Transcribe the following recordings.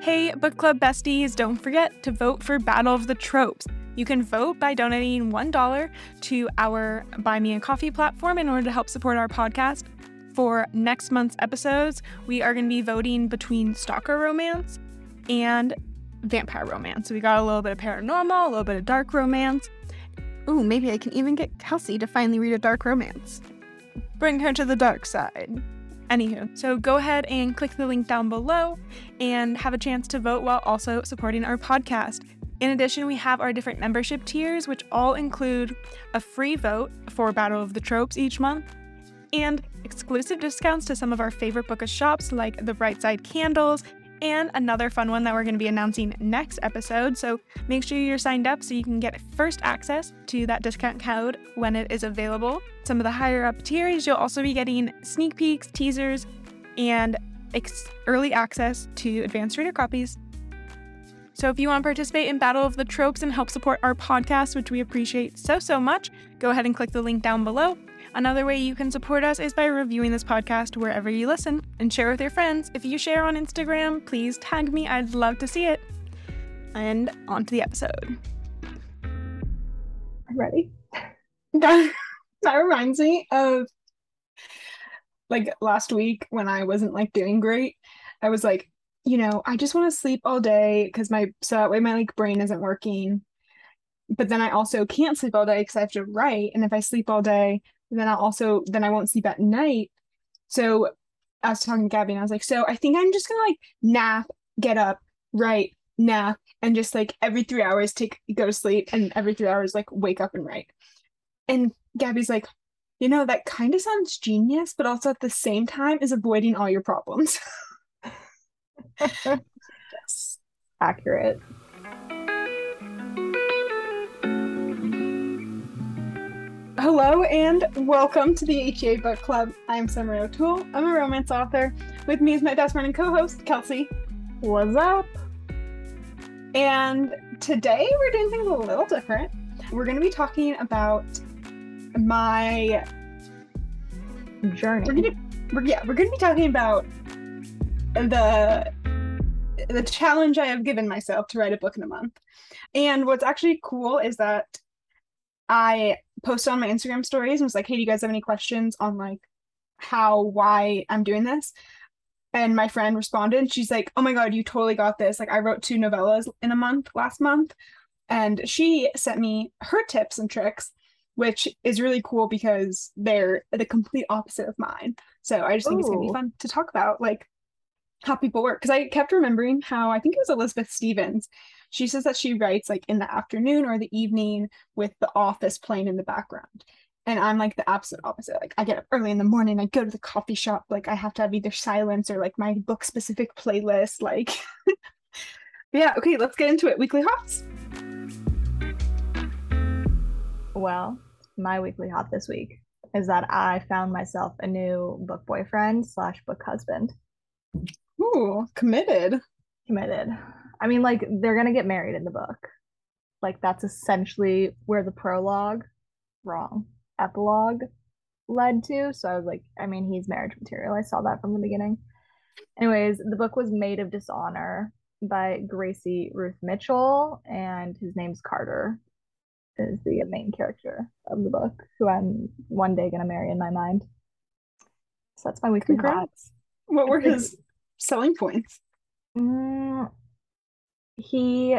Hey, book club besties, don't forget to vote for Battle of the Tropes. You can vote by donating $1 to our Buy Me a Coffee platform in order to help support our podcast. For next month's episodes, we are going to be voting between stalker romance and vampire romance. So we got a little bit of paranormal, a little bit of dark romance. Ooh, maybe I can even get Kelsey to finally read a dark romance. Bring her to the dark side. Anywho, so go ahead and click the link down below and have a chance to vote while also supporting our podcast. In addition, we have our different membership tiers, which all include a free vote for Battle of the Tropes each month, and exclusive discounts to some of our favorite bookish shops like the Bright Side Candles and another fun one that we're going to be announcing next episode. So make sure you're signed up so you can get first access to that discount code when it is available. Some of the higher up tiers, you'll also be getting sneak peeks, teasers, and ex- early access to advanced reader copies. So if you want to participate in Battle of the Tropes and help support our podcast, which we appreciate so, so much, go ahead and click the link down below. Another way you can support us is by reviewing this podcast wherever you listen and share with your friends. If you share on Instagram, please tag me. I'd love to see it. And on to the episode. Ready. That reminds me of like last week when I wasn't like doing great. I was like, you know, I just want to sleep all day because my so that way my like brain isn't working. But then I also can't sleep all day because I have to write. And if I sleep all day, then I'll also then I won't sleep at night. So I was talking to Gabby and I was like, so I think I'm just gonna like nap, get up, write, nap, and just like every three hours take go to sleep and every three hours like wake up and write. And Gabby's like, you know, that kind of sounds genius, but also at the same time is avoiding all your problems. yes. Accurate. Hello and welcome to the HEA Book Club. I'm Summer O'Toole. I'm a romance author. With me is my best friend and co-host, Kelsey. What's up? And today we're doing things a little different. We're going to be talking about my journey. We're gonna, we're, yeah, we're going to be talking about the the challenge I have given myself to write a book in a month. And what's actually cool is that I posted on my Instagram stories and was like, hey, do you guys have any questions on like how, why I'm doing this? And my friend responded. She's like, oh my God, you totally got this. Like, I wrote two novellas in a month last month. And she sent me her tips and tricks, which is really cool because they're the complete opposite of mine. So I just think Ooh. it's going to be fun to talk about like how people work. Because I kept remembering how I think it was Elizabeth Stevens she says that she writes like in the afternoon or the evening with the office playing in the background. And I'm like the absolute opposite. Like I get up early in the morning, I go to the coffee shop, like I have to have either silence or like my book specific playlist. Like yeah, okay, let's get into it. Weekly hots. Well, my weekly hot this week is that I found myself a new book boyfriend slash book husband. Ooh, committed. Committed. I mean, like they're gonna get married in the book. Like that's essentially where the prologue, wrong, epilogue led to. So I was like, I mean, he's marriage material. I saw that from the beginning. Anyways, the book was Maid of Dishonor by Gracie Ruth Mitchell, and his name's Carter, is the main character of the book, who I'm one day gonna marry in my mind. So that's my weekly Congrats. What were his selling points? Mm, he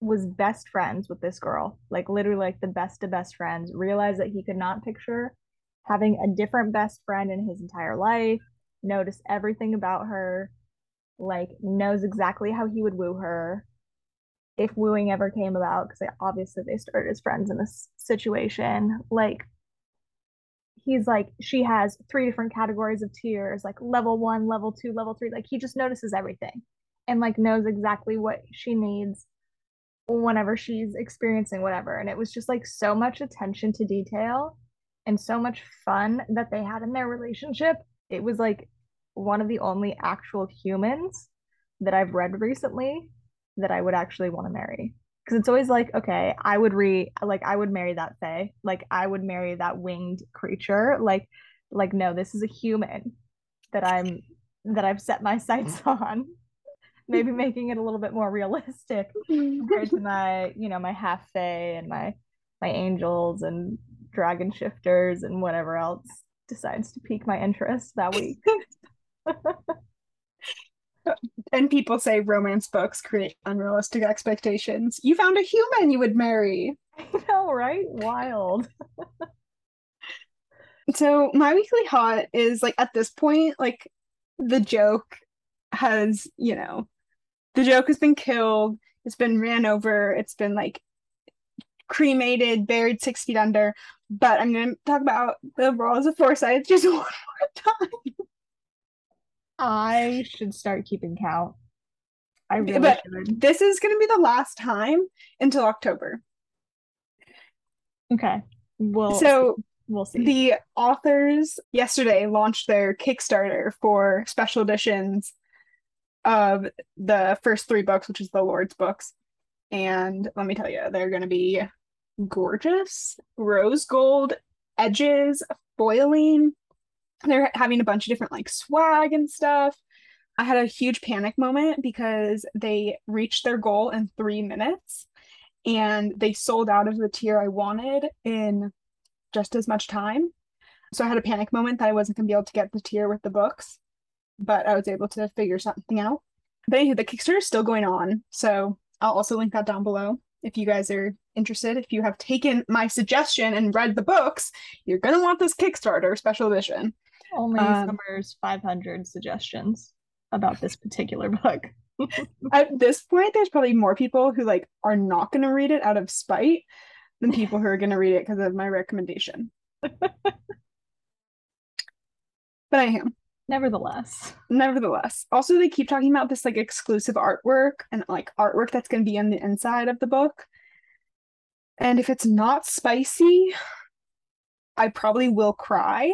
was best friends with this girl, like literally like the best of best friends, realized that he could not picture having a different best friend in his entire life, noticed everything about her, like knows exactly how he would woo her if wooing ever came about because like, obviously they started as friends in this situation. Like he's like she has three different categories of tears like level one level two level three like he just notices everything and like knows exactly what she needs whenever she's experiencing whatever. And it was just like so much attention to detail and so much fun that they had in their relationship. It was like one of the only actual humans that I've read recently that I would actually want to marry. Because it's always like, okay, I would re like I would marry that Fae. Like I would marry that winged creature. Like, like no, this is a human that I'm that I've set my sights on maybe making it a little bit more realistic compared to my, you know, my half fae and my my angels and dragon shifters and whatever else decides to pique my interest that week. and people say romance books create unrealistic expectations. You found a human you would marry. I know, right? Wild. so my weekly hot is like at this point, like the joke has, you know, the joke has been killed, it's been ran over, it's been like cremated, buried six feet under. But I'm gonna talk about the Royals of Forsyth just one more time. I should start keeping count. I really but should. this is gonna be the last time until October. Okay. Well, So we'll see. the authors yesterday launched their Kickstarter for special editions of the first three books, which is the Lord's books. And let me tell you, they're going to be gorgeous, rose gold edges, foiling. They're having a bunch of different like swag and stuff. I had a huge panic moment because they reached their goal in three minutes and they sold out of the tier I wanted in just as much time. So I had a panic moment that I wasn't going to be able to get the tier with the books, but I was able to figure something out. But anyway, the Kickstarter is still going on. So I'll also link that down below if you guys are interested. If you have taken my suggestion and read the books, you're going to want this Kickstarter special edition. Only um, Summer's 500 suggestions about this particular book. At this point, there's probably more people who like are not going to read it out of spite than people who are going to read it because of my recommendation. but I am. Nevertheless, Nevertheless, also they keep talking about this like exclusive artwork and like artwork that's going to be on the inside of the book. And if it's not spicy, I probably will cry,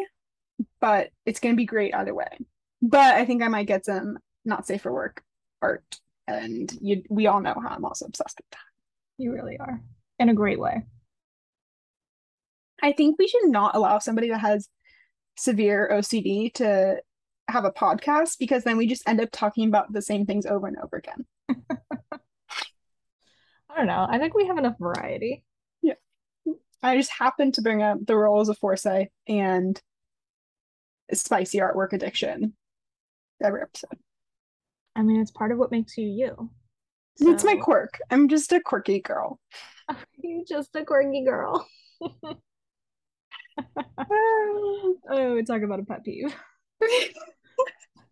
but it's going to be great either way. But I think I might get some not safe for work art, and you we all know how I'm also obsessed with that. you really are. In a great way. I think we should not allow somebody that has severe OCD to have a podcast because then we just end up talking about the same things over and over again. I don't know. I think we have enough variety. Yeah. I just happened to bring up the Royals of Forsyth and spicy artwork addiction every episode. I mean, it's part of what makes you you. It's my quirk. I'm just a quirky girl. You're just a quirky girl. Oh, talk about a pet peeve.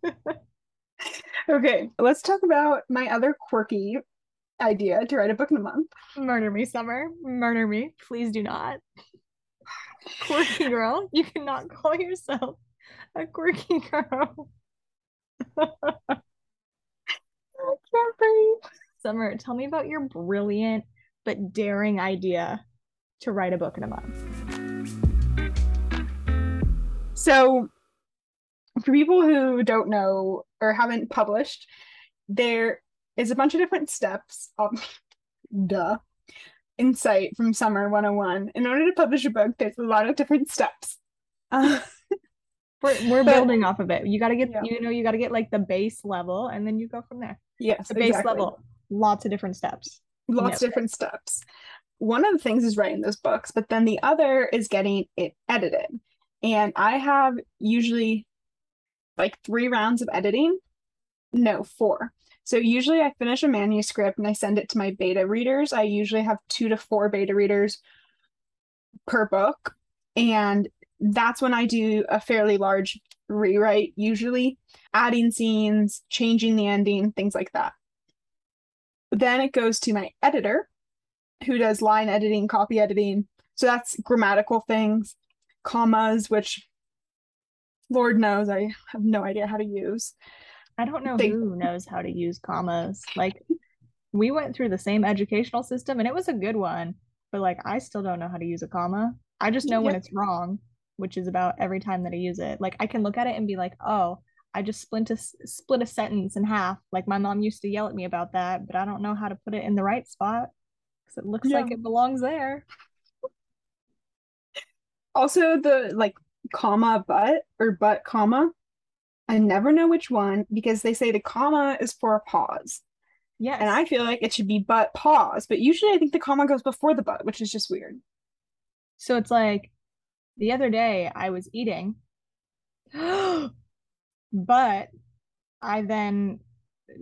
okay, let's talk about my other quirky idea to write a book in a month. Murder me, Summer. Murder me. Please do not. Quirky girl. You cannot call yourself a quirky girl. Summer, tell me about your brilliant but daring idea to write a book in a month. So, for people who don't know or haven't published, there is a bunch of different steps. Um, duh. Insight from Summer 101. In order to publish a book, there's a lot of different steps. Uh, We're, we're But- building off of it. You got to get, Yeah. you know, you got to get like the base level and then you go from there. yes, The base exactly. level, lots of different steps. lots of different steps. One of the things is writing those books, but then the other is getting it edited. And I have usually like three rounds of editing. No, four. So usually I finish a manuscript and I send it to my beta readers. I usually have two to four beta readers per book. And that's when I do a fairly large rewrite, usually adding scenes, changing the ending, things like that. Then it goes to my editor, who does line editing, copy editing. So that's grammatical things, commas, which Lord knows I have no idea how to use. I don't know They- who knows how to use commas. Like, we went through the same educational system and it was a good one, but like, I still don't know how to use a comma. I just know when it's wrong, which is about every time that I use it. Like, I can look at it and be like, oh, I just split a split a sentence in half. Like, my mom used to yell at me about that, but I don't know how to put it in the right spot because it looks like it belongs there. Also, the like comma but or but comma, I never know which one because they say the comma is for a pause. Yes. And I feel like it should be but pause, but usually I think the comma goes before the but, which is just weird. So it's like the other day I was eating, but I then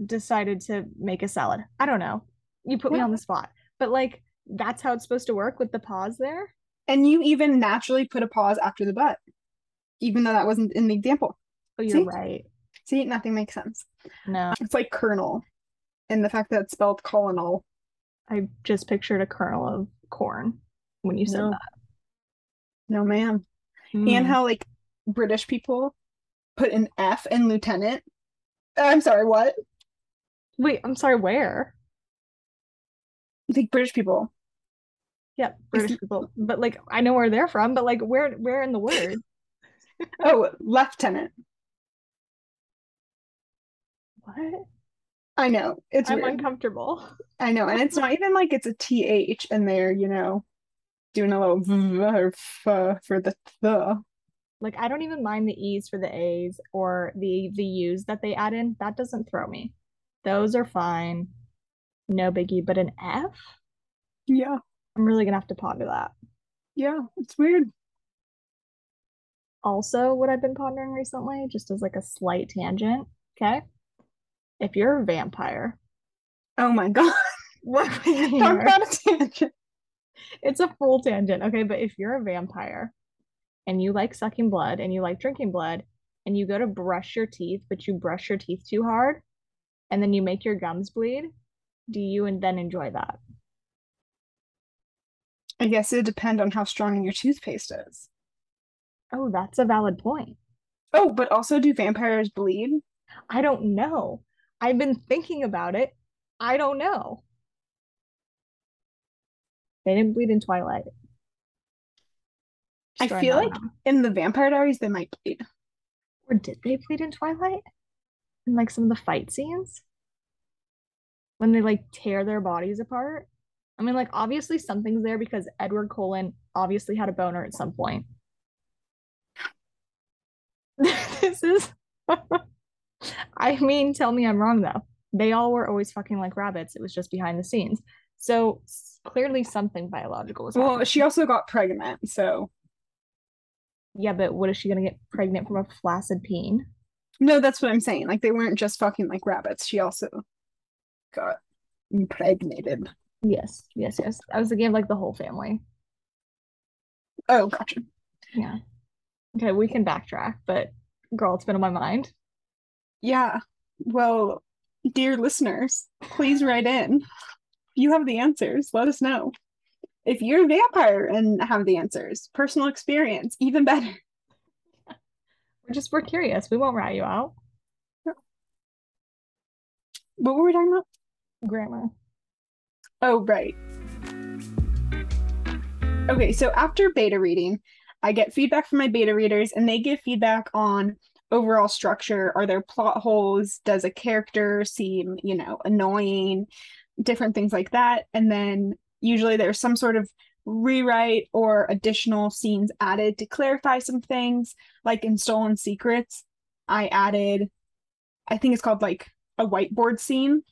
decided to make a salad. I don't know. You put me on the spot. But like that's how it's supposed to work with the pause there. And you even naturally put a pause after the but, even though that wasn't in the example. Oh, you're See? right. See, nothing makes sense. No, It's like kernel, and the fact that it's spelled colonel. I just pictured a kernel of corn when you said No. that. No, man. Mm. And how like British people put an F in lieutenant. I'm sorry, what? Wait, I'm sorry, where? Like British people. Yep, British people. But like I know where they're from, but like where where in the word? Oh, lieutenant. What? I know. It's I'm weird. uncomfortable. I know. And it's not even like it's a TH and they're, you know, doing a little v or f for the the. Like I don't even mind the E's for the A's or the the U's that they add in. That doesn't throw me. Those are fine. No biggie, but an F? Yeah. I'm really gonna have to ponder that. Yeah. It's weird. Also, what I've been pondering recently, just as like a slight tangent, okay? If you're a vampire, Oh my God. me Talk about a tangent. It's a full tangent, okay? But if you're a vampire and you like sucking blood and you like drinking blood and you go to brush your teeth, but you brush your teeth too hard and then you make your gums bleed, do you and then enjoy that? I guess it would depend on how strong your toothpaste is. Oh, that's a valid point. Oh, but also do vampires bleed? I don't know. I've been thinking about it. I don't know. They didn't bleed in Twilight. I Just feel like in the Vampire Diaries they might bleed. Or did they bleed in Twilight? In like some of the fight scenes? When they like tear their bodies apart? I mean, like obviously something's there because Edward Cullen obviously had a boner at some point. This is I mean, tell me I'm wrong though. They all were always fucking like rabbits. It was just behind the scenes. So clearly something biological was Well, happening. she also got pregnant, so Yeah, but what is she gonna get pregnant from a flaccid peen? no, that's what I'm saying. Like they weren't just fucking like rabbits. She also got impregnated. Yes, yes, yes. I was thinking of like the whole family. Oh, gotcha. Yeah. Okay, we can backtrack, but girl, it's been on my mind. Yeah. Well, dear listeners, please write in. You have the answers, let us know. If you're a vampire and have the answers, personal experience, even better. We're just we're curious. We won't rat you out. What were we talking about? Grammar. Oh, right. Okay, so after beta reading, I get feedback from my beta readers and they give feedback on overall structure. Are there plot holes? Does a character seem, you know, annoying? Different things like that. And then usually there's some sort of rewrite or additional scenes added to clarify some things. Like in Stolen Secrets, I added, I think it's called like a whiteboard scene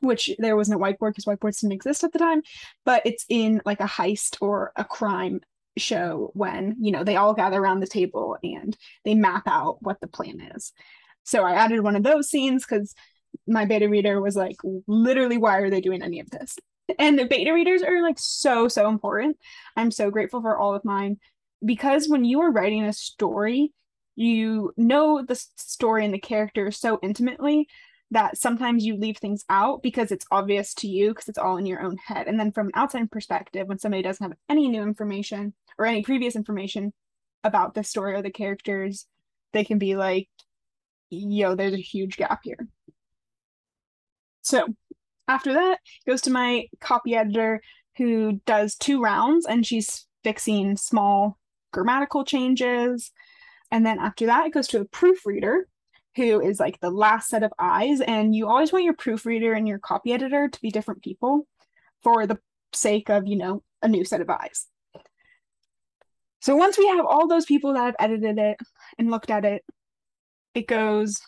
which there wasn't a whiteboard because whiteboards didn't exist at the time, but it's in like a heist or a crime show when, you know, they all gather around the table and they map out what the plan is. So I added one of those scenes because my beta reader was like, literally, why are they doing any of this? And the beta readers are like so, so important. I'm so grateful for all of mine because when you are writing a story, you know the story and the characters so intimately that sometimes you leave things out because it's obvious to you because it's all in your own head. And then from an outside perspective, when somebody doesn't have any new information or any previous information about the story or the characters, they can be like, yo, there's a huge gap here. So after that, goes to my copy editor who does two rounds and she's fixing small grammatical changes. And then after that, it goes to a proofreader who is like the last set of eyes. And you always want your proofreader and your copy editor to be different people for the sake of, you know, a new set of eyes. So once we have all those people that have edited it and looked at it, it goes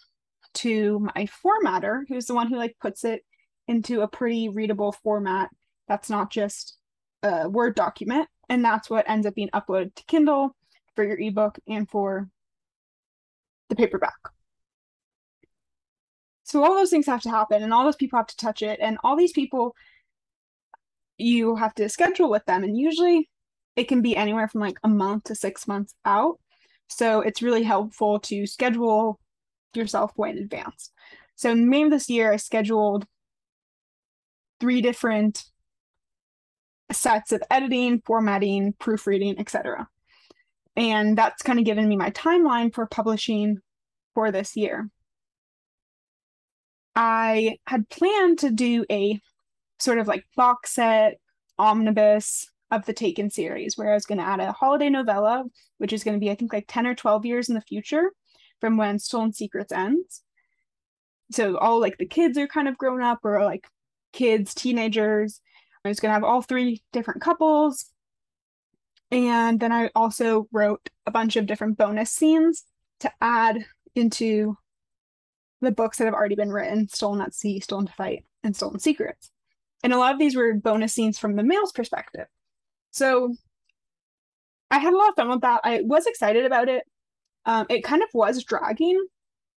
to my formatter, who's the one who like puts it into a pretty readable format that's not just a Word document. And that's what ends up being uploaded to Kindle for your ebook and for the paperback. So all those things have to happen and all those people have to touch it and all these people you have to schedule with them and usually it can be anywhere from like a month to 6 months out. So it's really helpful to schedule yourself way in advance. So in May of this year I scheduled three different sets of editing, formatting, proofreading, etc. And that's kind of given me my timeline for publishing for this year. I had planned to do a sort of like box set omnibus of the Taken series, where I was going to add a holiday novella, which is going to be, I think, like 10 or 12 years in the future from when Stolen Secrets ends. So all like the kids are kind of grown up or like kids, teenagers. I was going to have all three different couples. And then I also wrote a bunch of different bonus scenes to add into the books that have already been written Stolen at Sea, Stolen to Fight, and Stolen Secrets. And a lot of these were bonus scenes from the male's perspective. So I had a lot of fun with that. I was excited about it. Um, it kind of was dragging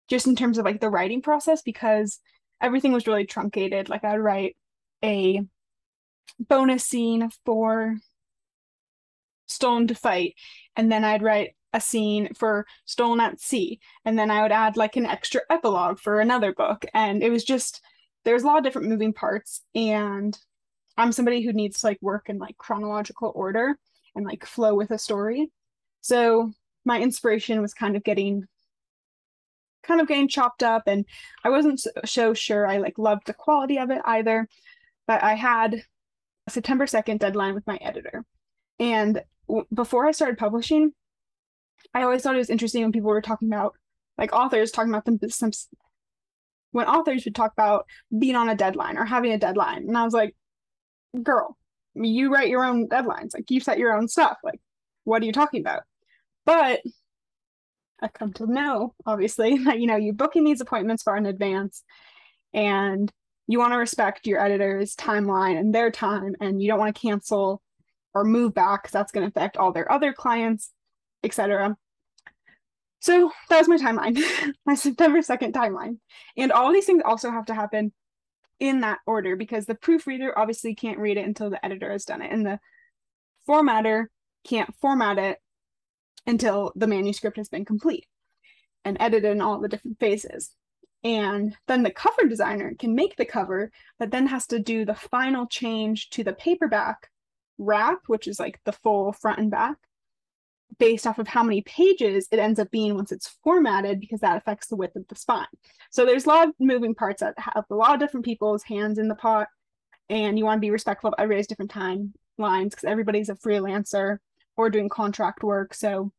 just in terms of like the writing process because everything was really truncated. Like I'd write a bonus scene for Stolen to Fight, and then I'd write a scene for Stolen at Sea, and then I would add like an extra epilogue for another book. And it was just there's a lot of different moving parts, and I'm somebody who needs to like work in like chronological order and like flow with a story. So my inspiration was kind of getting kind of getting chopped up and I wasn't so sure I like loved the quality of it either. But I had a September 2nd deadline with my editor. And w- before I started publishing, I always thought it was interesting when people were talking about like authors talking about them some when authors would talk about being on a deadline or having a deadline. And I was like, girl, you write your own deadlines. Like you set your own stuff. Like, what are you talking about? But I've come to know, obviously, that you know, you're booking these appointments far in advance and you want to respect your editor's timeline and their time, and you don't want to cancel or move back because that's going to affect all their other clients, etc. So that was my timeline, my September 2nd timeline. And all these things also have to happen in that order because the proofreader obviously can't read it until the editor has done it, and the formatter can't format it until the manuscript has been complete and edited in all the different phases. And then the cover designer can make the cover, but then has to do the final change to the paperback wrap, which is like the full front and back, based off of how many pages it ends up being once it's formatted because that affects the width of the spine. So there's a lot of moving parts that have a lot of different people's hands in the pot and you want to be respectful of everybody's different timelines because everybody's a freelancer or doing contract work. So,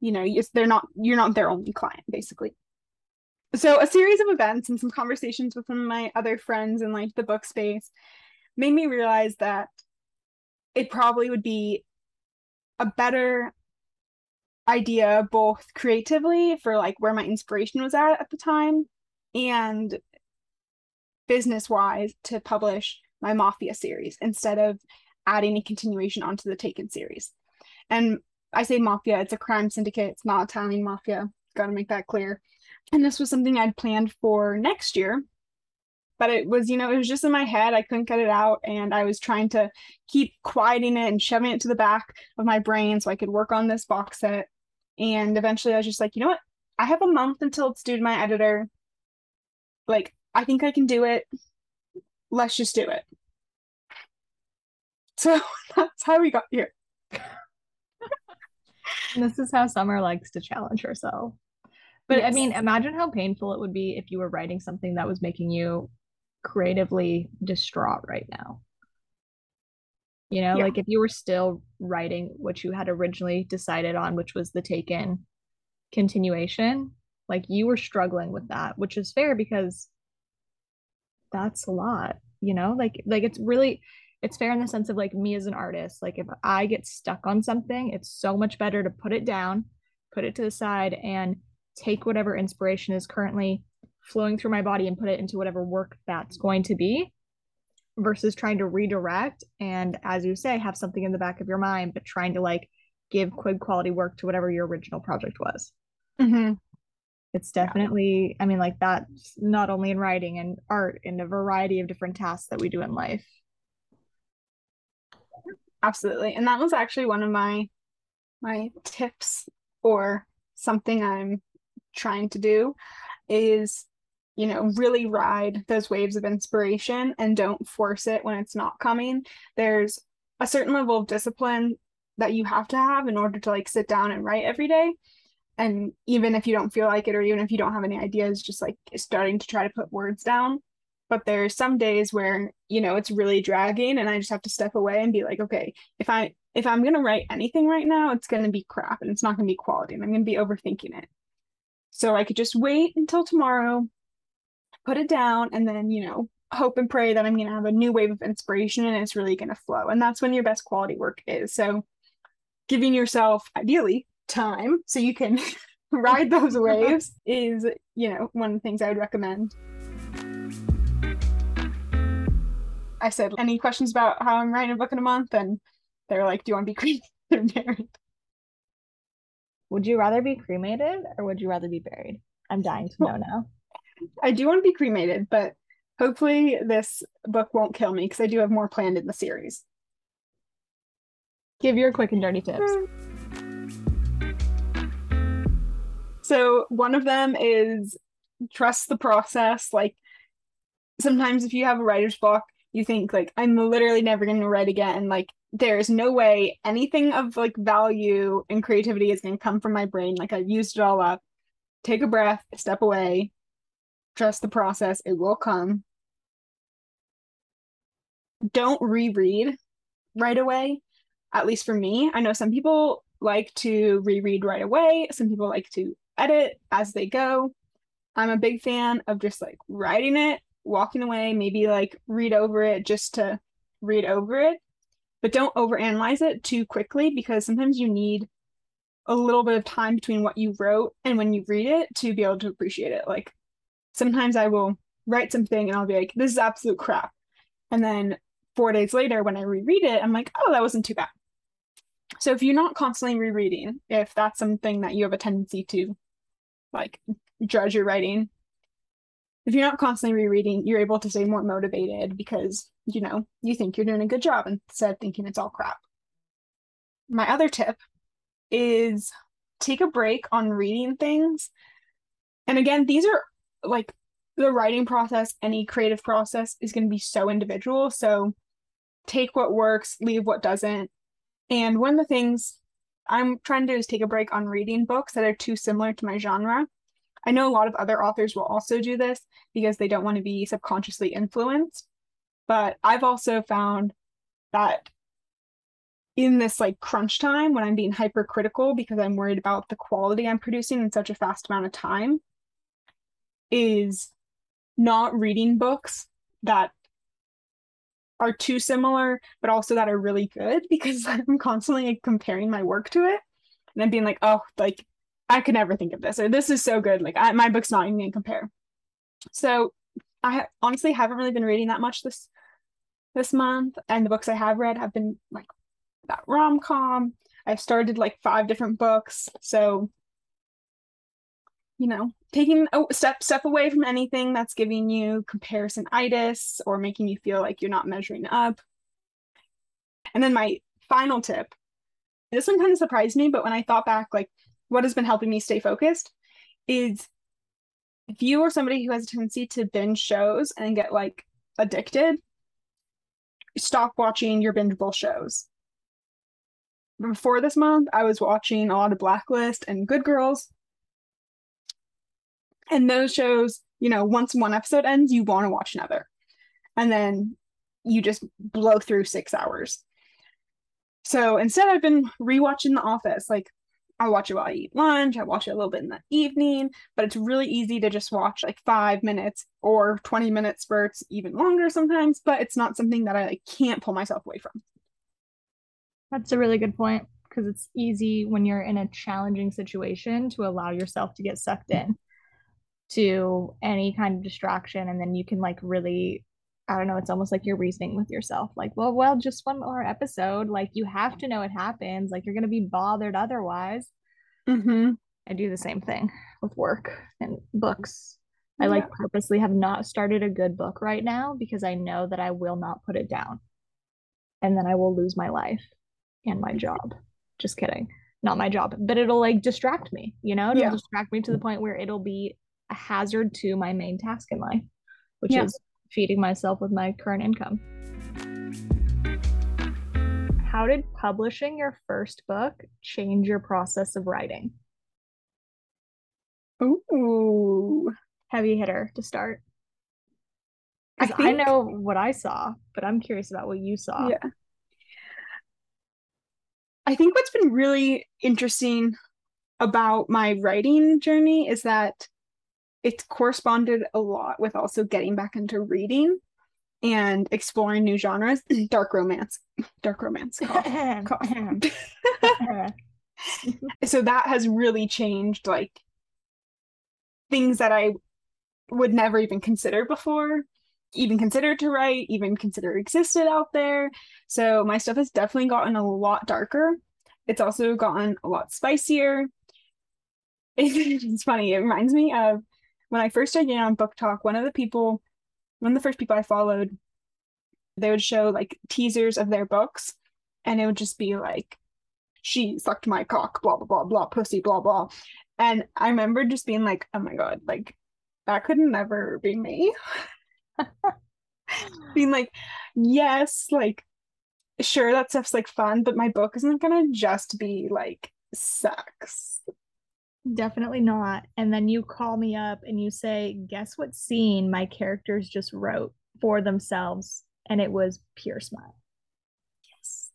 you know, they're not you're not their only client basically. So a series of events and some conversations with some of my other friends in like the book space made me realize that it probably would be a better idea both creatively for like where my inspiration was at at the time and business wise to publish my mafia series instead of adding a continuation onto the taken series. And i say mafia it's a crime syndicate it's not italian mafia gotta make that clear. And this was something i'd planned for next year but it was you know it was just in my head i couldn't get it out and i was trying to keep quieting it and shoving it to the back of my brain so i could work on this box set and eventually i was just like you know what? I have a month until it's due to my editor. Like i think i can do it. Let's just do it. So that's how we got here. This is how summer likes to challenge herself. But yes. i mean imagine how painful it would be if you were writing something that was making you creatively distraught right now. You know, yeah. like if you were still writing what you had originally decided on, which was the taken continuation, like you were struggling with that, which is fair because that's a lot, you know? Like like it's really it's fair in the sense of like me as an artist, like if I get stuck on something, it's so much better to put it down, put it to the side and take whatever inspiration is currently flowing through my body and put it into whatever work that's going to be versus trying to redirect and as you say have something in the back of your mind but trying to like give good quality work to whatever your original project was Mm-hmm. it's definitely i mean like that's not only in writing and art in a variety of different tasks that we do in life Absolutely. And that was actually one of my my tips or something I'm trying to do is you know really ride those waves of inspiration and don't force it when it's not coming. There's a certain level of discipline that you have to have in order to like sit down and write every day. And even if you don't feel like it or even if you don't have any ideas just like starting to try to put words down but there's some days where you know it's really dragging and i just have to step away and be like okay if i if i'm to write anything right now it's to be crap and it's not to be quality and i'm to be overthinking it so i could just wait until tomorrow put it down and then you know hope and pray that i'm going to have a new wave of inspiration and it's really going to flow. And that's when your best quality work is. So giving yourself ideally time so you can ride those waves is you know one of the things i would recommend. I said, any questions about how I'm writing a book in a month? And they're like, do you want to be cremated or buried? would you rather be cremated or would you rather be buried? I'm dying to know now I do want to be cremated, but hopefully this book won't kill me because I do have more planned in the series. give your quick and dirty tips mm. So one of them is trust the process. Like sometimes if you have a writer's block, you think like I'm literally never going to write again. Like there's no way anything of like value and creativity is going to come from my brain. Like I've used it all up. Take a breath, step away, trust the process. It will come. Don't reread right away. At least for me, I know some people like to reread right away. Some people like to edit as they go. I'm a big fan of just like writing it, walking away, maybe like read over it just to read over it, but don't overanalyze it too quickly because sometimes you need a little bit of time between what you wrote and when you read it to be able to appreciate it. Like sometimes I will write something and I'll be like, this is absolute crap. And then four days later, when I reread it, I'm like, oh, that wasn't too bad. So if you're not constantly rereading, if that's something that you have a tendency to like judge your writing, if you're not constantly rereading, you're able to stay more motivated because you know you think you're doing a good job instead of thinking it's all crap. My other tip is take a break on reading things. And again, these are like the writing process, any creative process is going to be so individual. So take what works, leave what doesn't. And one of the things I'm trying to do is take a break on reading books that are too similar to my genre. I know a lot of other authors will also do this because they don't want to be subconsciously influenced. But I've also found that in this like crunch time when I'm being hypercritical because I'm worried about the quality I'm producing in such a fast amount of time is not reading books that are too similar, but also that are really good because I'm constantly like, comparing my work to it and I'm being like, oh, like I could never think of this or this is so good. Like I, my book's not even gonna compare. So I honestly haven't really been reading that much this this month, and the books I have read have been like that rom com. I've started like five different books, so you know, taking a step step away from anything that's giving you comparison itis or making you feel like you're not measuring up. And then my final tip, this one kind of surprised me, but when I thought back, like what has been helping me stay focused is if you are somebody who has a tendency to binge shows and get like addicted, stop watching your bingeable shows. Before this month, I was watching a lot of Blacklist and Good Girls. And those shows, you know, once one episode ends, you want to watch another. And then you just blow through six hours. So instead, I've been rewatching The Office. Like, I watch it while I eat lunch, I watch it a little bit in the evening, but it's really easy to just watch like five minutes or 20 minute spurts, even longer sometimes, but it's not something that I like, can't pull myself away from. That's a really good point because it's easy when you're in a challenging situation to allow yourself to get sucked in to any kind of distraction and then you can like really I don't know, it's almost like you're reasoning with yourself. Like, well, well, just one more episode. Like, you have to know it happens. Like, you're going to be bothered otherwise. Mm-hmm. I do the same thing with work and books. I like purposely have not started a good book right now because I know that I will not put it down. And then I will lose my life and my job. Just kidding. Not my job, but it'll like distract me, you know? It'll Yeah. distract me to the point where it'll be a hazard to my main task in life, which Yeah. is feeding myself with my current income. How did publishing your first book change your process of writing? Ooh. Heavy hitter to start. I, think- know what I saw, but I'm curious about what you saw. Yeah. I think what's been really interesting about my writing journey is that it's corresponded a lot with also getting back into reading and exploring new genres. Dark romance. Dark romance. cough, cough. so that has really changed like things that I would never even consider before, even consider to write, even consider existed out there. So my stuff has definitely gotten a lot darker. It's also gotten a lot spicier. It's funny. It reminds me of when I first started getting on BookTok, one of the people, one of the first people I followed, they would show like teasers of their books, and it would just be like, she sucked my cock, blah, blah, blah, blah, pussy, blah, blah. And I remember just being like, oh my God, like that could never be me. being like, yes, like, sure, that stuff's like fun, but my book isn't gonna just be like sex. Definitely not. And then you call me up and you say, Guess what scene my characters just wrote for themselves? And it was pure smut. Yes.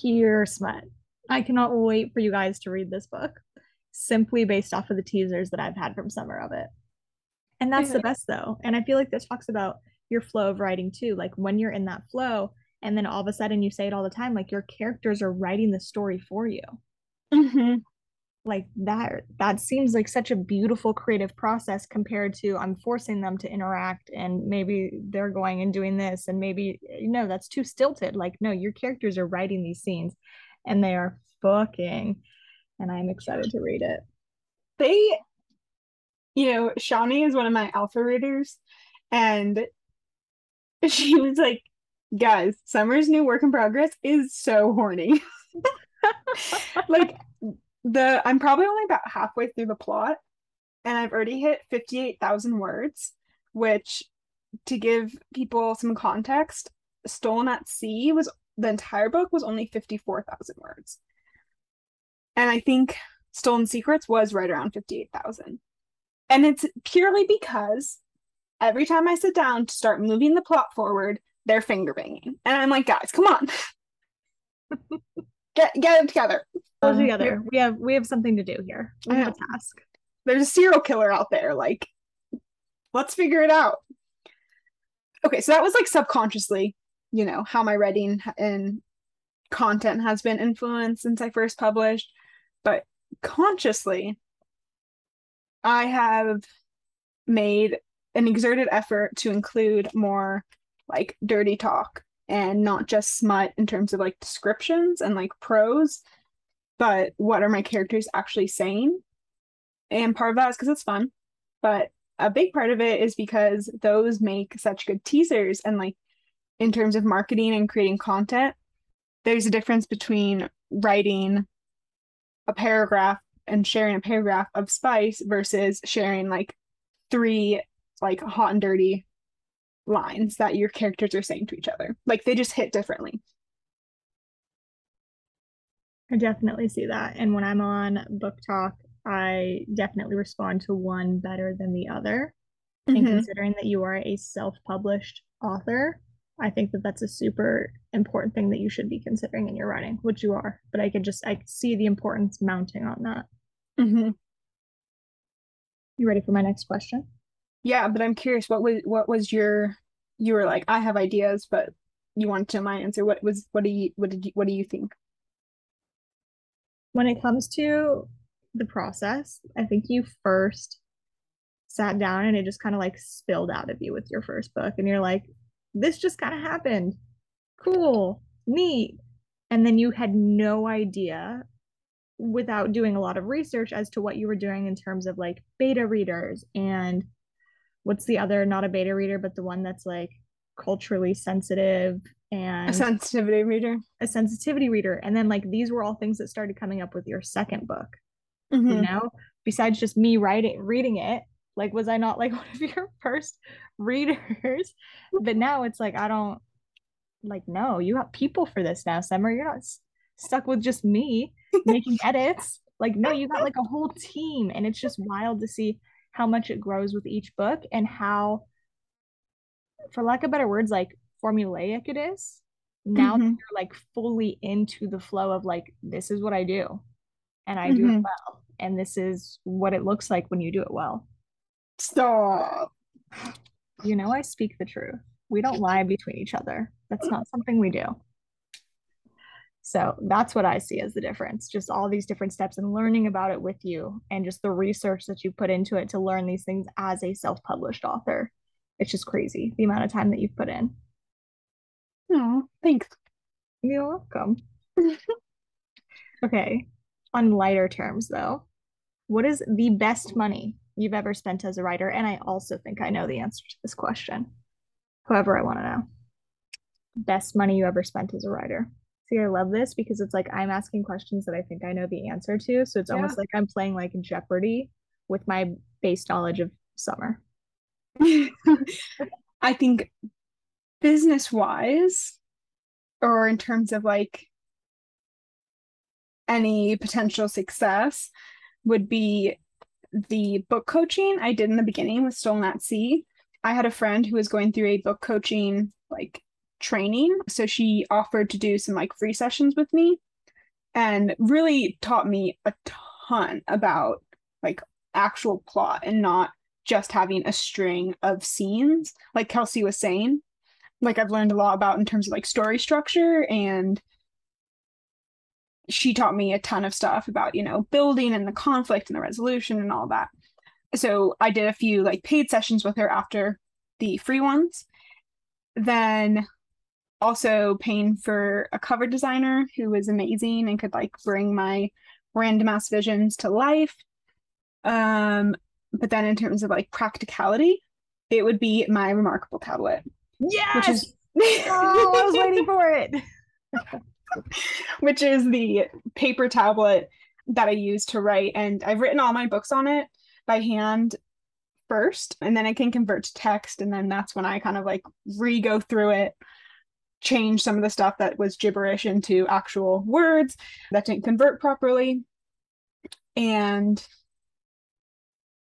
Pure smut. I cannot wait for you guys to read this book simply based off of the teasers that I've had from Summer of It. And that's the best though. And I feel like this talks about your flow of writing too. Like when you're in that flow and then all of a sudden you say it all the time, like your characters are writing the story for you. Mm-hmm. Like that that seems like such a beautiful creative process compared to i'm forcing them to interact and maybe they're going and doing this and maybe no that's too stilted like no your characters are writing these scenes and they are fucking and i'm excited to read it They, you know, Shawnee is one of my alpha readers, and she was like, guys, Summer's new work in progress is so horny. like the I'm probably only about halfway through the plot and I've already hit 58,000 words, which to give people some context, Stolen at Sea was the entire book was only 54,000 words. And I think Stolen Secrets was right around 58,000. And it's purely because every time I sit down to start moving the plot forward, they're finger banging. And I'm like, guys, come on. get get it together. Pull Um, together we have we have something to do here. We have a task. There's a serial killer out there like let's figure it out. Okay so that was like subconsciously you know how my writing and content has been influenced since i first published but consciously i have made an exerted effort to include more like dirty talk and not just smut in terms of like descriptions and like prose but what are my characters actually saying? And part of that is because it's fun but a big part of it is because those make such good teasers and like in terms of marketing and creating content there's a difference between writing a paragraph and sharing a paragraph of spice versus sharing like three like hot and dirty lines that your characters are saying to each other. Like they just hit differently i definitely see that and when i'm on book talk i definitely respond to one better than the other and Mhm. considering that you are a self-published author i think that that's a super important thing that you should be considering in your writing which you are but i could just i see the importance mounting on that Mhm. you ready for my next question Yeah, but I'm curious, what was what was your you were like, I have ideas, but you wanted to know my answer. What was what do you what did you what do you think? When it comes to the process, I think you first sat down and it just kind of like spilled out of you with your first book. And you're like, this just kind of happened. Cool, neat. And then you had no idea without doing a lot of research as to what you were doing in terms of like beta readers and what's the other, not a beta reader, but the one that's like culturally sensitive and A sensitivity reader. a sensitivity reader. And then like these were all things that started coming up with your second book, Mhm. you know, besides just me writing reading it. Like, was I not like one of your first readers? But now it's like I don't like no, you got people for this now, Summer. You're not s- stuck with just me making edits. Like, no, you got like a whole team, and it's just wild to see how much it grows with each book and how, for lack of better words, like formulaic it is. Now that Mhm. you're like fully into the flow of like, this is what I do, and I do it Mhm. well, and this is what it looks like when you do it well. Stop. You know, I speak the truth. We don't lie between each other. That's not something we do. So that's what I see as the difference. Just all these different steps and learning about it with you and just the research that you put into it to learn these things as a self-published author. It's just crazy the amount of time that you've put in. Oh, thanks. You're welcome. okay. On lighter terms, though, what is the best money you've ever spent as a writer? And I also think I know the answer to this question. However, I want to know. Best money you ever spent as a writer. See, I love this because it's like I'm asking questions that I think I know the answer to. So it's almost like I'm playing like Jeopardy with my base knowledge of summer. I think business wise, or in terms of like any potential success, would be the book coaching I did in the beginning with Stolen at Sea. I had a friend who was going through a book coaching like training. So she offered to do some like free sessions with me and really taught me a ton about like actual plot and not just having a string of scenes like Kelsey was saying. Like I've learned a lot about in terms of like story structure and she taught me a ton of stuff about, you know, building and the conflict and the resolution and all that. So I did a few like paid sessions with her after the free ones. Then also paying for a cover designer who was amazing and could like bring my random ass visions to life. Um, but then in terms of like practicality, it would be my reMarkable tablet, Yes. which is oh, I was waiting for it. which is the paper tablet that I use to write. And I've written all my books on it by hand first, and then I can convert to text. And then that's when I kind of like re go through it, change some of the stuff that was gibberish into actual words that didn't convert properly. And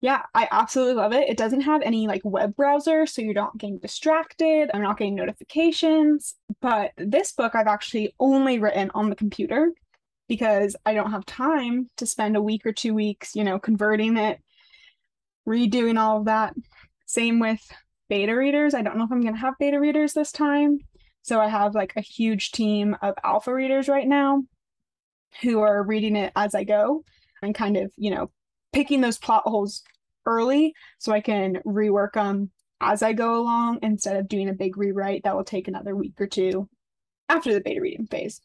yeah, I absolutely love it. It doesn't have any like web browser, so you're not getting distracted. I'm not getting notifications. But this book I've actually only written on the computer because I don't have time to spend a week or two weeks, you know, converting it, redoing all of that. Same with beta readers. I don't know if I'm going to have beta readers this time. So I have like a huge team of alpha readers right now who are reading it as I go and kind of, you know, picking those plot holes early so I can rework them as I go along instead of doing a big rewrite that will take another week or two after the beta reading phase.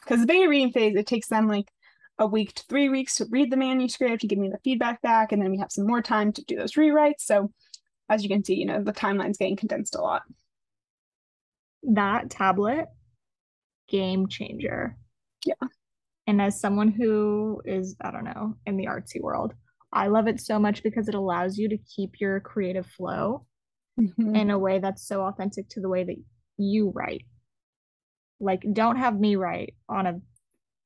Because the beta reading phase, it takes them like a week to three weeks to read the manuscript, and give me the feedback back, and then we have some more time to do those rewrites. So as you can see, you know, the timeline's getting condensed a lot. That tablet, game changer. Yeah. And as someone who is, I don't know, in the artsy world, I love it so much because it allows you to keep your creative flow Mhm. in a way that's so authentic to the way that you write. Like, don't have me write on a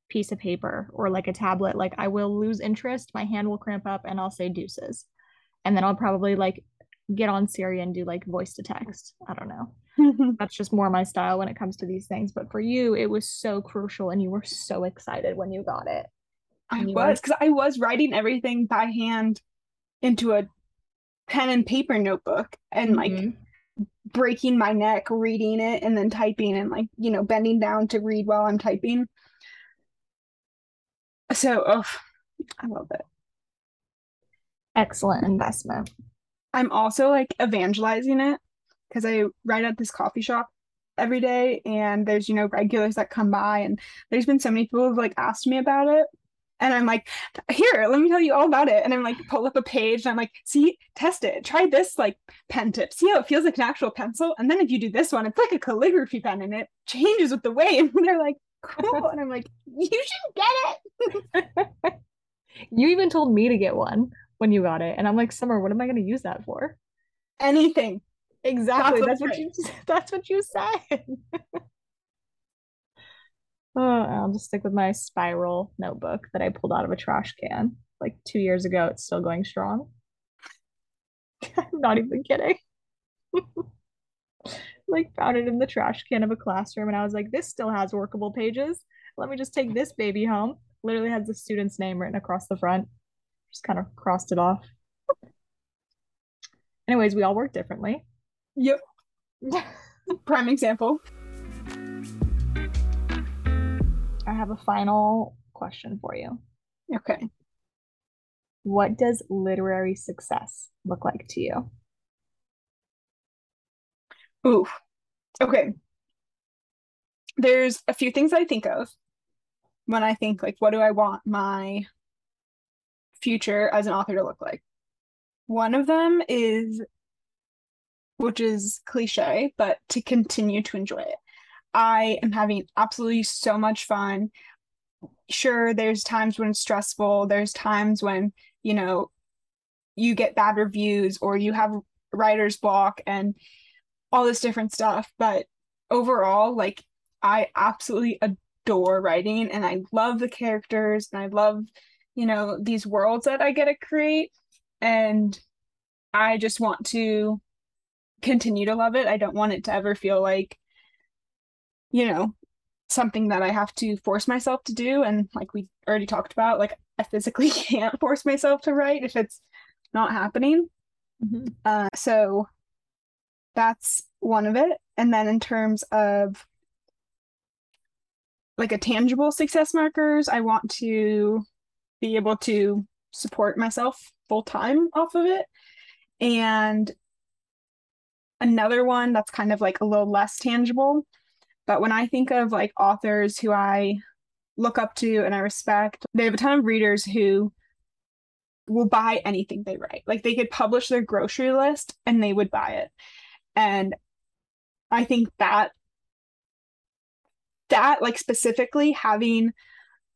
piece of paper or like a tablet. Like, I will lose interest, my hand will cramp up, and I'll say deuces. And then I'll probably like get on Siri and do like voice to text. I don't know. That's just more my style when it comes to these things. But for you, it was so crucial and you were so excited when you got it. I was because I was writing everything by hand into a pen and paper notebook and like Mhm. breaking my neck reading it and then typing and like you know bending down to read while I'm typing. So, oh, I love it. Excellent investment. I'm also like evangelizing it because I write at this coffee shop every day and there's, you know, regulars that come by and there's been so many people who've like asked me about it. And I'm like, here, let me tell you all about it. And I'm like, pull up a page and I'm like, see, test it. Try this like pen tip. See how it feels like an actual pencil. And then if you do this one, it's like a calligraphy pen and it changes with the way. And they're like, cool. And I'm like, you should get it. you even told me to get one when you got it. And I'm like, Summer, what am I going to use that for? Anything. Exactly. That's, that's what you that's what you said. oh, I'll just stick with my spiral notebook that I pulled out of a trash can like two years ago. It's still going strong. I'm not even kidding. like found it in the trash can of a classroom and I was like, this still has workable pages. Let me just take this baby home. Literally has the student's name written across the front. Just kind of crossed it off. Anyways, we all work differently. Yep. Prime example. Have a final question for you. Okay. What does literary success look like to you? Ooh. Okay. There's a few things I think of when I think like what do I want my future as an author to look like? One of them is which is cliche, but to continue to enjoy it. I am having absolutely so much fun. Sure, there's times when it's stressful, there's times when, you know, you get bad reviews or you have writer's block and all this different stuff, but overall, like I absolutely adore writing and I love the characters and I love, you know, these worlds that I get to create and I just want to continue to love it. I don't want it to ever feel like, you know, something that I have to force myself to do. And like we already talked about, like I physically can't force myself to write if it's not happening. Mm-hmm. Uh, so that's one of it. And then in terms of like a tangible success markers, I want to be able to support myself full time off of it. And another one that's kind of like a little less tangible. But when I think of like authors who I look up to and I respect, they have a ton of readers who will buy anything they write. Like they could publish their grocery list and they would buy it. And I think that that like specifically having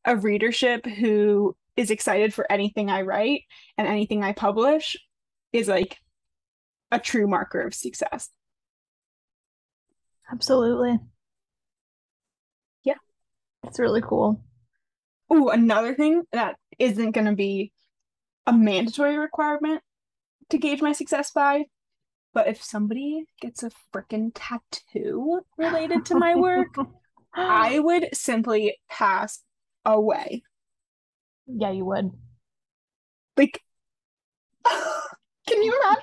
a readership who is excited for anything I write and anything I publish is like a true marker of success. Absolutely. It's really cool. Oh, another thing that isn't going to be a mandatory requirement to gauge my success by, but if somebody gets a freaking tattoo related to my work, I would simply pass away. Yeah, you would. Like, can you imagine?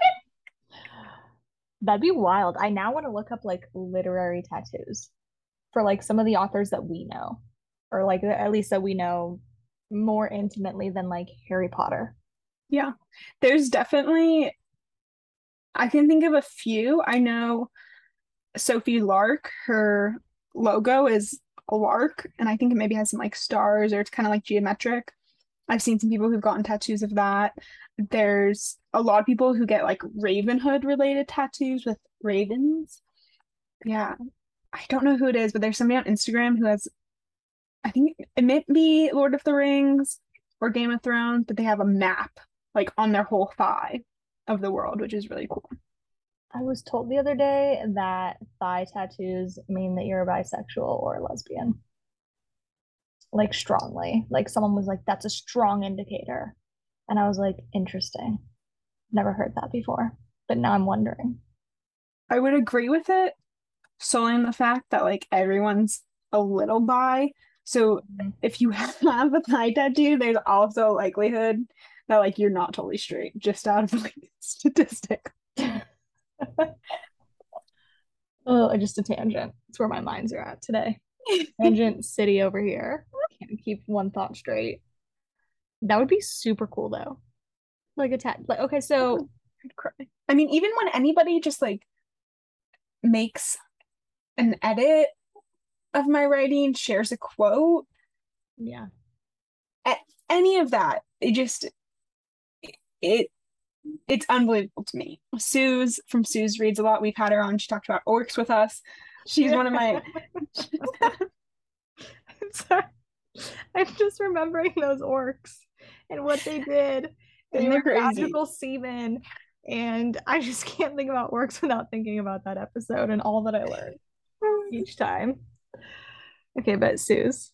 That'd be wild. I now want to look up like literary tattoos for like some of the authors that we know, or like at least that we know more intimately than like Harry Potter. Yeah. There's definitely I can think of a few. I know Sophie Lark, her logo is a lark, and I think it maybe has some like stars or it's kind of like geometric. I've seen some people who've gotten tattoos of that. There's a lot of people who get like Ravenhood related tattoos with ravens. Yeah. I don't know who it is, but there's somebody on Instagram who has I think it may be Lord of the Rings or Game of Thrones, but they have a map like on their whole thigh of the world, which is really cool. I was told the other day that thigh tattoos mean that you're a bisexual or a lesbian like strongly. Like someone was like, that's a strong indicator. And I was like, interesting. Never heard that before. But now I'm wondering. I would agree with it solely in the fact that like everyone's a little bi. So mm-hmm. if you have a thigh tattoo, there's also a likelihood that like you're not totally straight, just out of like statistic. oh, just a tangent. It's where my minds are at today. Tangent city over here can't keep one thought straight. That would be super cool though. Like a tat like okay, so I'd cry. I mean, even when anybody just like makes an edit of my writing, shares a quote, yeah. At any of that, it just it it's unbelievable to me. Sue's from Sue's reads a lot. We've had her on. She talked about orcs with us. She's one of my I'm sorry. I'm just remembering those orcs and what they did. They And were crazy. magical seamen. And I just can't think about orcs without thinking about that episode and all that I learned each time. Okay, but Sue's.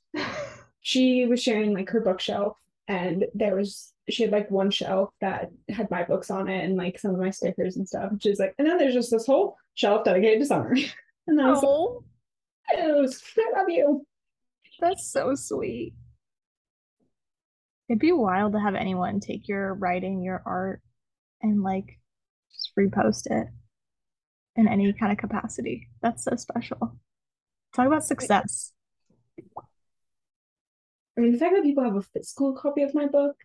she was sharing like her bookshelf and there was she had like one shelf that had my books on it and like some of my stickers and stuff. And she's like, and then there's just this whole shelf dedicated to summer. And I was Oh, like, "Oh, I love you. that's so sweet. It'd be wild to have anyone take your writing, your art, and like just repost it in any kind of capacity. That's so special. Talk about success. I mean, the fact that people have a physical copy of my book,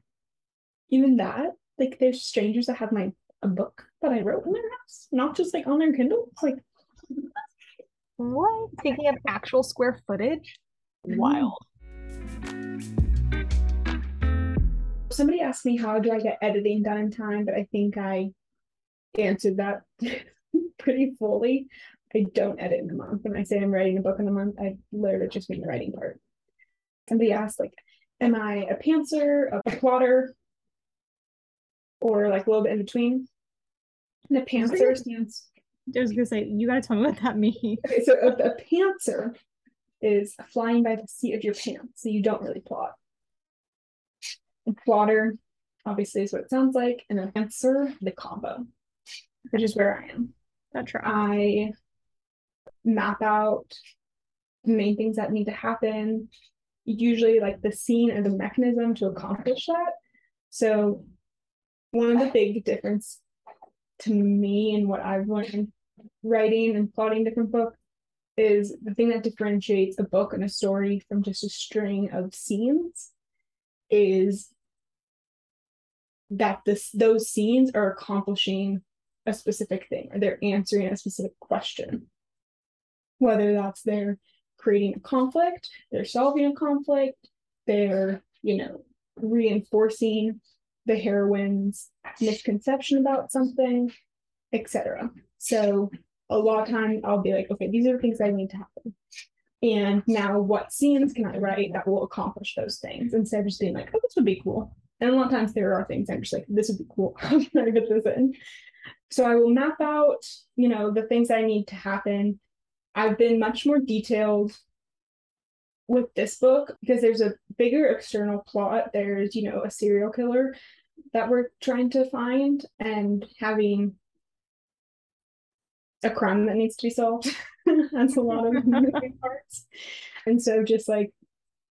even that, like there's strangers that have my a book that I wrote in their house, not just like on their Kindle. It's like What? Taking up actual square footage? Mm-hmm. Wild. somebody asked me how do I get editing done in time, but I think I answered that pretty fully. I don't edit in a month. When I say I'm writing a book in a month, I literally just mean the writing part. Somebody asked, like, am I a pantser, a plotter, or like a little bit in between? And a pantser stands I was gonna say, you gotta tell me what that means. Okay, so a, a pantser is flying by the seat of your pants, so you don't really plot. A plotter, obviously, is what it sounds like, and a plantser, the combo, which is where I am. That's try. I map out the main things that need to happen, usually like the scene or the mechanism to accomplish that. So, one of the big difference to me and what I've learned writing and plotting different books is the thing that differentiates a book and a story from just a string of scenes is that this those scenes are accomplishing a specific thing or they're answering a specific question whether that's they're creating a conflict they're solving a conflict they're you know reinforcing the heroine's misconception about something etc so a lot of time i'll be like okay these are the things that need to happen. And now what scenes can i write that will accomplish those things? Instead of just being like oh this would be cool. And a lot of times there are things i'm just like this would be cool. How can i get this in. So I will map out, you know, the things I need to happen. I've been much more detailed with this book because there's a bigger external plot. There's, you know, a serial killer that we're trying to find and having a crime that needs to be solved. That's a lot of moving parts. And so just like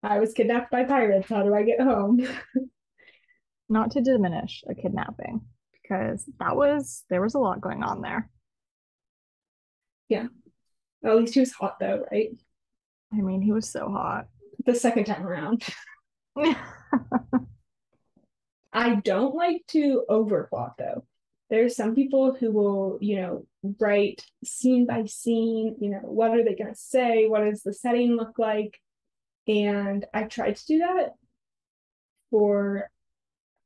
I was kidnapped by pirates, how do I get home? Not to diminish a kidnapping, because that was there was a lot going on there. At least he was hot though, right? I mean, he was so hot. The second time around. I don't like to overplot though. There's some people who will, you know, write scene by scene, you know, what are they going to say? What does the setting look like? And I tried to do that for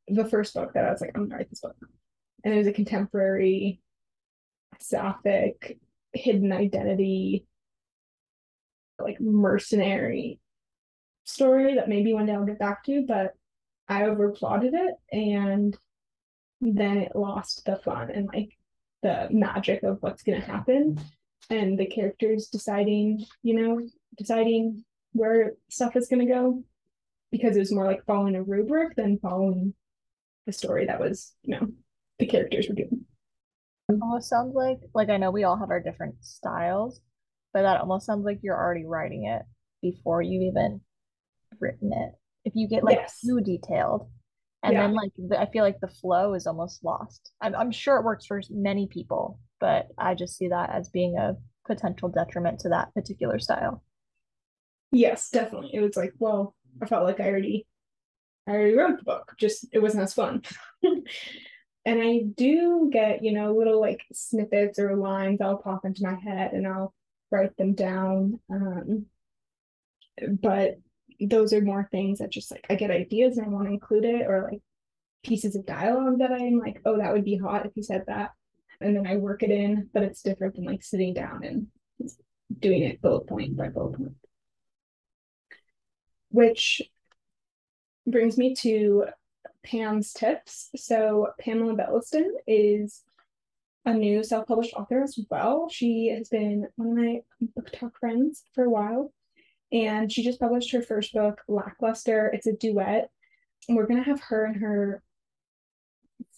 the first book that I was like, I'm going to write this book. And it was a contemporary, sapphic, hidden identity, like mercenary story that maybe one day I'll get back to, but I overplotted it and then it lost the fun and like the magic of what's gonna happen and the characters deciding, you know, deciding where stuff is gonna go because it was more like following a rubric than following the story that was, you know, the characters were doing. Mm-hmm. almost sounds like like I know we all have our different styles, but that almost sounds like you're already writing it before you've even written it. If you get like Yes. too detailed, and Yeah. then like the, I feel like the flow is almost lost. I'm I'm sure it works for many people, but I just see that as being a potential detriment to that particular style. Yes, definitely. It was like, well, I felt like I already I already wrote the book, just it wasn't as fun. and I do get, you know, little like snippets or lines that'll pop into my head and I'll write them down. Um, but those are more things that just like I get ideas and I want to include it or like pieces of dialogue that I'm like, oh, that would be hot if you said that. And then I work it in, but it's different than like sitting down and doing it bullet point by bullet point. Which brings me to Pam's tips. So Pamela Belliston is a new self-published author as well. She has been one of my BookTok friends for a while. And she just published her first book, Lackluster. It's a duet. We're gonna have her and her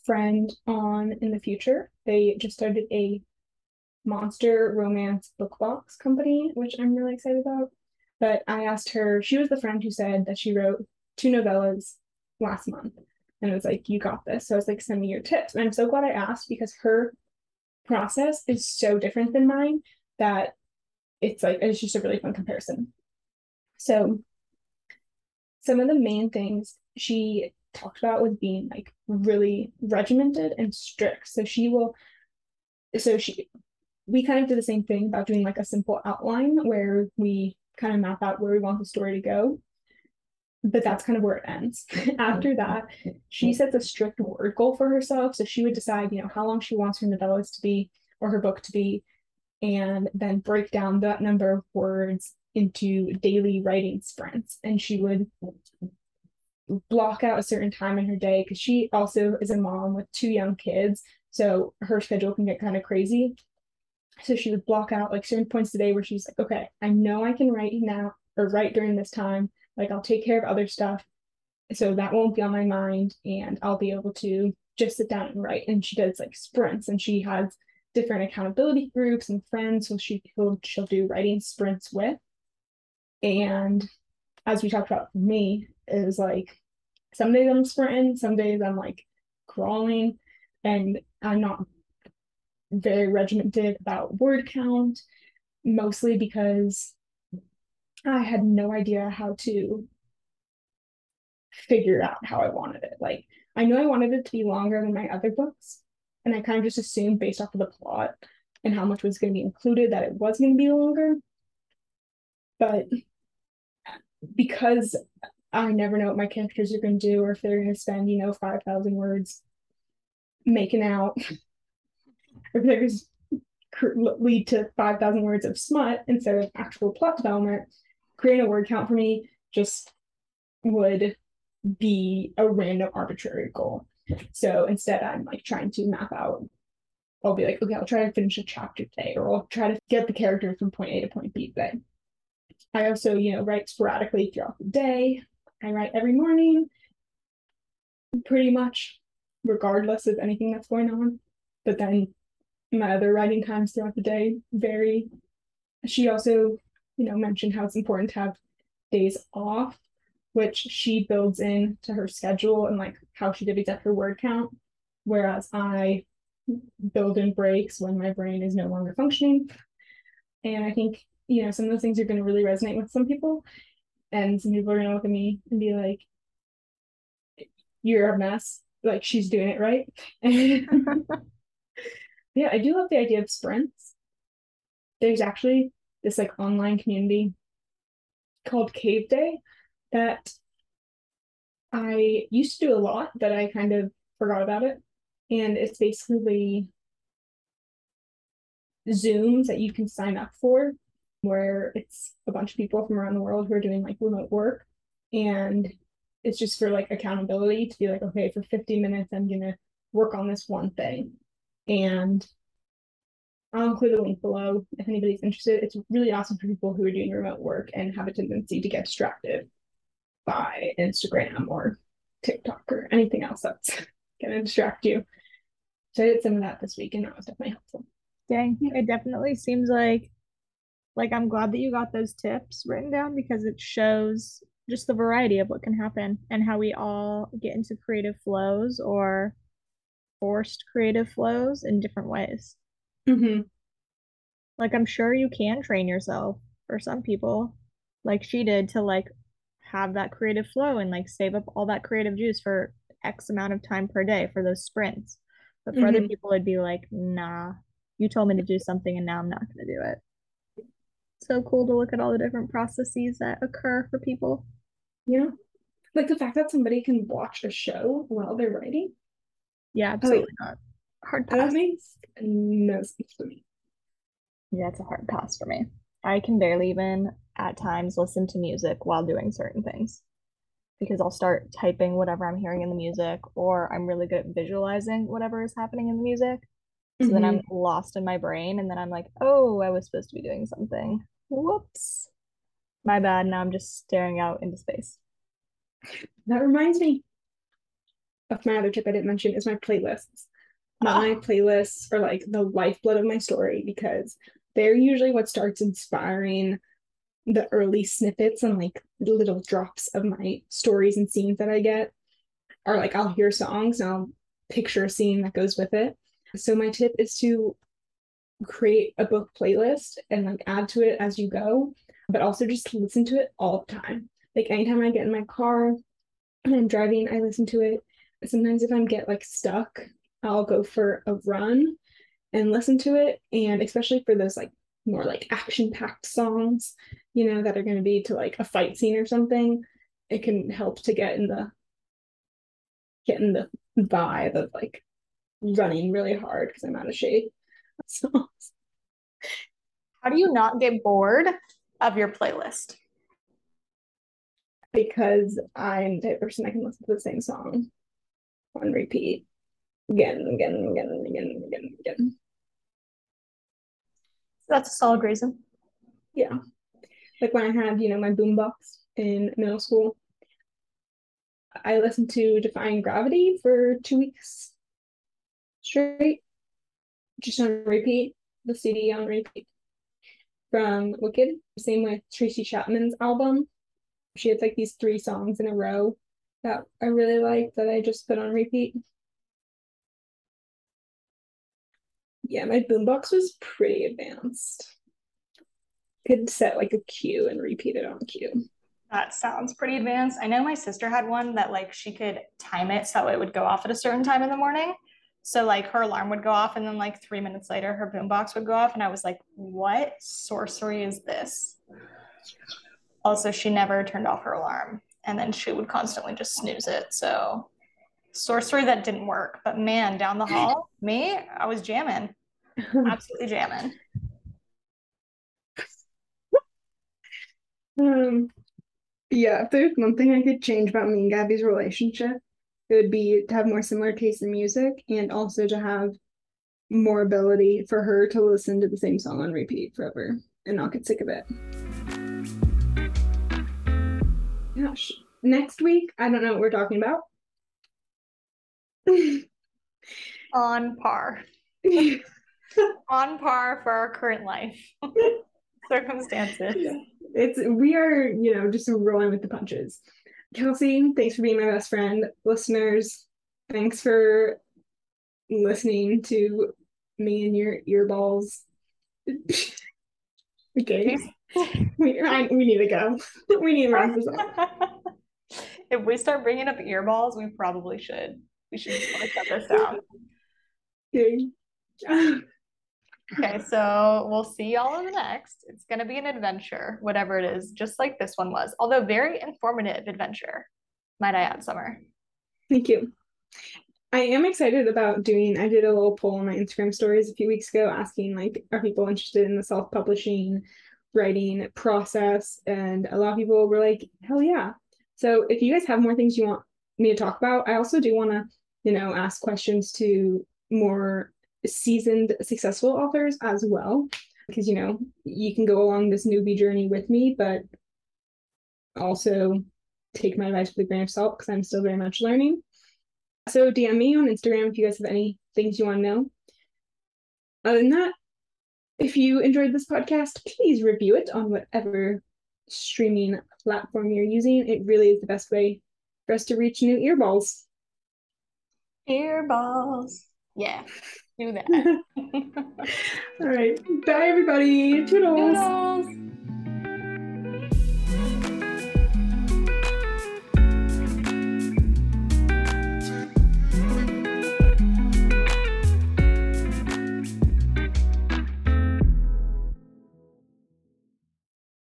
friend on in the future. They just started a monster romance book box company, which I'm really excited about. But I asked her, she was the friend who said that she wrote two novellas last month. And it was like, you got this. So I was like, send me your tips. And I'm so glad I asked because her process is so different than mine that it's like, it's just a really fun comparison. So some of the main things she talked about was being like really regimented and strict. So she will, so she, we kind of did the same thing about doing like a simple outline where we kind of map out where we want the story to go. But that's kind of where it ends. After that, she sets a strict word goal for herself. So she would decide, you know, how long she wants her novellas to be or her book to be, and then break down that number of words into daily writing sprints and she would block out a certain time in her day because she also is a mom with two young kids so her schedule can get kind of crazy so she would block out like certain points today where she's like okay i know i can write now or write during this time like i'll take care of other stuff. So that won't be on my mind and i'll be able to just sit down and write. And she does like sprints and she has different accountability groups and friends so she she'll do writing sprints with. And as we talked about for me, is like some days I'm sprinting, some days I'm like crawling, and I'm not very regimented about word count, mostly because I had no idea how to figure out how I wanted it. Like I knew I wanted it to be longer than my other books, and I kind of just assumed based off of the plot and how much was going to be included that it was going to be longer. But because I never know what my characters are going to do or if they're going to spend, you know, 5,000 words making out, if they're going to lead to 5,000 words of smut instead of actual plot development, creating a word count for me just would be a random arbitrary goal. So instead, I'm like trying to map out. I'll be like, okay, I'll try to finish a chapter today, or I'll try to get the character from point A to point B today. I also, you know, write sporadically throughout the day. I write every morning, pretty much, regardless of anything that's going on. But then my other writing times throughout the day vary. She also, you know, mentioned how it's important to have days off, which she builds in to her schedule and like how she divvies up her word count. Whereas I build in breaks when my brain is no longer functioning. And I think you know, some of those things are going to really resonate with some people. And some people are going to look at me and be like, you're a mess. Like she's doing it right. yeah, I do love the idea of sprints. There's actually this like online community called Caveday that I used to do a lot, but I kind of forgot about it. And it's basically Zooms that you can sign up for where it's a bunch of people from around the world who are doing like remote work and it's just for like accountability to be like okay for 50 minutes i'm gonna work on this one thing and i'll include a link below if anybody's interested. It's really awesome for people who are doing remote work and have a tendency to get distracted by instagram or tiktok or anything else that's gonna distract you. So i did some of that this week and that was definitely helpful. Dang it definitely seems like like I'm glad that you got those tips written down because it shows just the variety of what can happen and how we all get into creative flows or forced creative flows in different ways. Mm-hmm. Like I'm sure you can train yourself for some people, like she did, to like have that creative flow and like save up all that creative juice for X amount of time per day for those sprints. But for other Mhm. people, it'd be like, nah, you told me to do something and now I'm not going to do it. So cool to look at all the different processes that occur for people. You know, like the fact that somebody can watch a show while they're writing, Yeah, absolutely not. Hard that pass. makes no sense to me. Yeah, it's a hard pass for me. I can barely even at times listen to music while doing certain things because I'll start typing whatever I'm hearing in the music, or I'm really good at visualizing whatever is happening in the music. So then I'm mm-hmm. lost in my brain, and then I'm like, oh, I was supposed to be doing something. Whoops. My bad. Now I'm just staring out into space. That reminds me of my other tip I didn't mention is my playlists. My ah. playlists are like the lifeblood of my story because they're usually what starts inspiring the early snippets and like little drops of my stories and scenes that I get. Or like I'll hear songs and I'll picture a scene that goes with it. So my tip is to create a book playlist and like add to it as you go, but also just listen to it all the time. Like anytime I get in my car and I'm driving, I listen to it. Sometimes if I'm get like stuck, I'll go for a run and listen to it. And especially for those like more like action-packed songs, you know, that are going to be to like a fight scene or something, it can help to get in the get in the vibe of like running really hard because I'm out of shape. So How do you not get bored of your playlist? because I'm the type of person I can listen to the same song on repeat again and again and again and again and again and again. Mm. That's a solid reason. Yeah. Like when I had, you know, my boombox in middle school, I listened to Defying Gravity for two weeks straight, just on repeat, the CD on repeat. From Wicked, same with Tracy Chapman's album. She had like these three songs in a row that I really liked that I just put on repeat. Yeah, my boombox was pretty advanced. Could set like a cue and repeat it on cue. That sounds pretty advanced. I know my sister had one that like she could time it so it would go off at a certain time in the morning. So like her alarm would go off and then like three minutes later her boombox would go off and I was like, what sorcery is this? Also, she never turned off her alarm and then she would constantly just snooze it. So sorcery that didn't work. But man, down the hall, me, I was jamming. Absolutely jamming. Um, yeah, if there's one thing I could change about me and Gabby's relationship, it would be to have more similar taste in music and also to have more ability for her to listen to the same song on repeat forever and not get sick of it. Gosh, next week, I don't know what we're talking about. On par. On par for our current life circumstances. it's we are, you know, just rolling with the punches. Kelsey, thanks for being my best friend. Listeners, thanks for listening to me and your earballs. okay. We, I, we need to go. We need to wrap this up. if we start bringing up earballs, we probably should. We should shut this down. Okay. Okay, so we'll see y'all in the next. It's gonna be an adventure, whatever it is, just like this one was. Although very informative adventure, might I add, Summer. Thank you. I am excited about doing. I did a little poll on my Instagram stories a few weeks ago asking, like, are people interested in the self publishing writing process? And a lot of people were like, hell yeah. So if you guys have more things you want me to talk about, I also do want to, you know, ask questions to more seasoned, successful authors as well. Because, you know, you can go along this newbie journey with me, but also take my advice with a grain of salt because I'm still very much learning. So DM me on Instagram if you guys have any things you want to know. Other than that, if you enjoyed this podcast, please review it on whatever streaming platform you're using. It really is the best way for us to reach new earballs. Earballs. Yeah, do that. All right. Bye, everybody. Toodles. Toodles.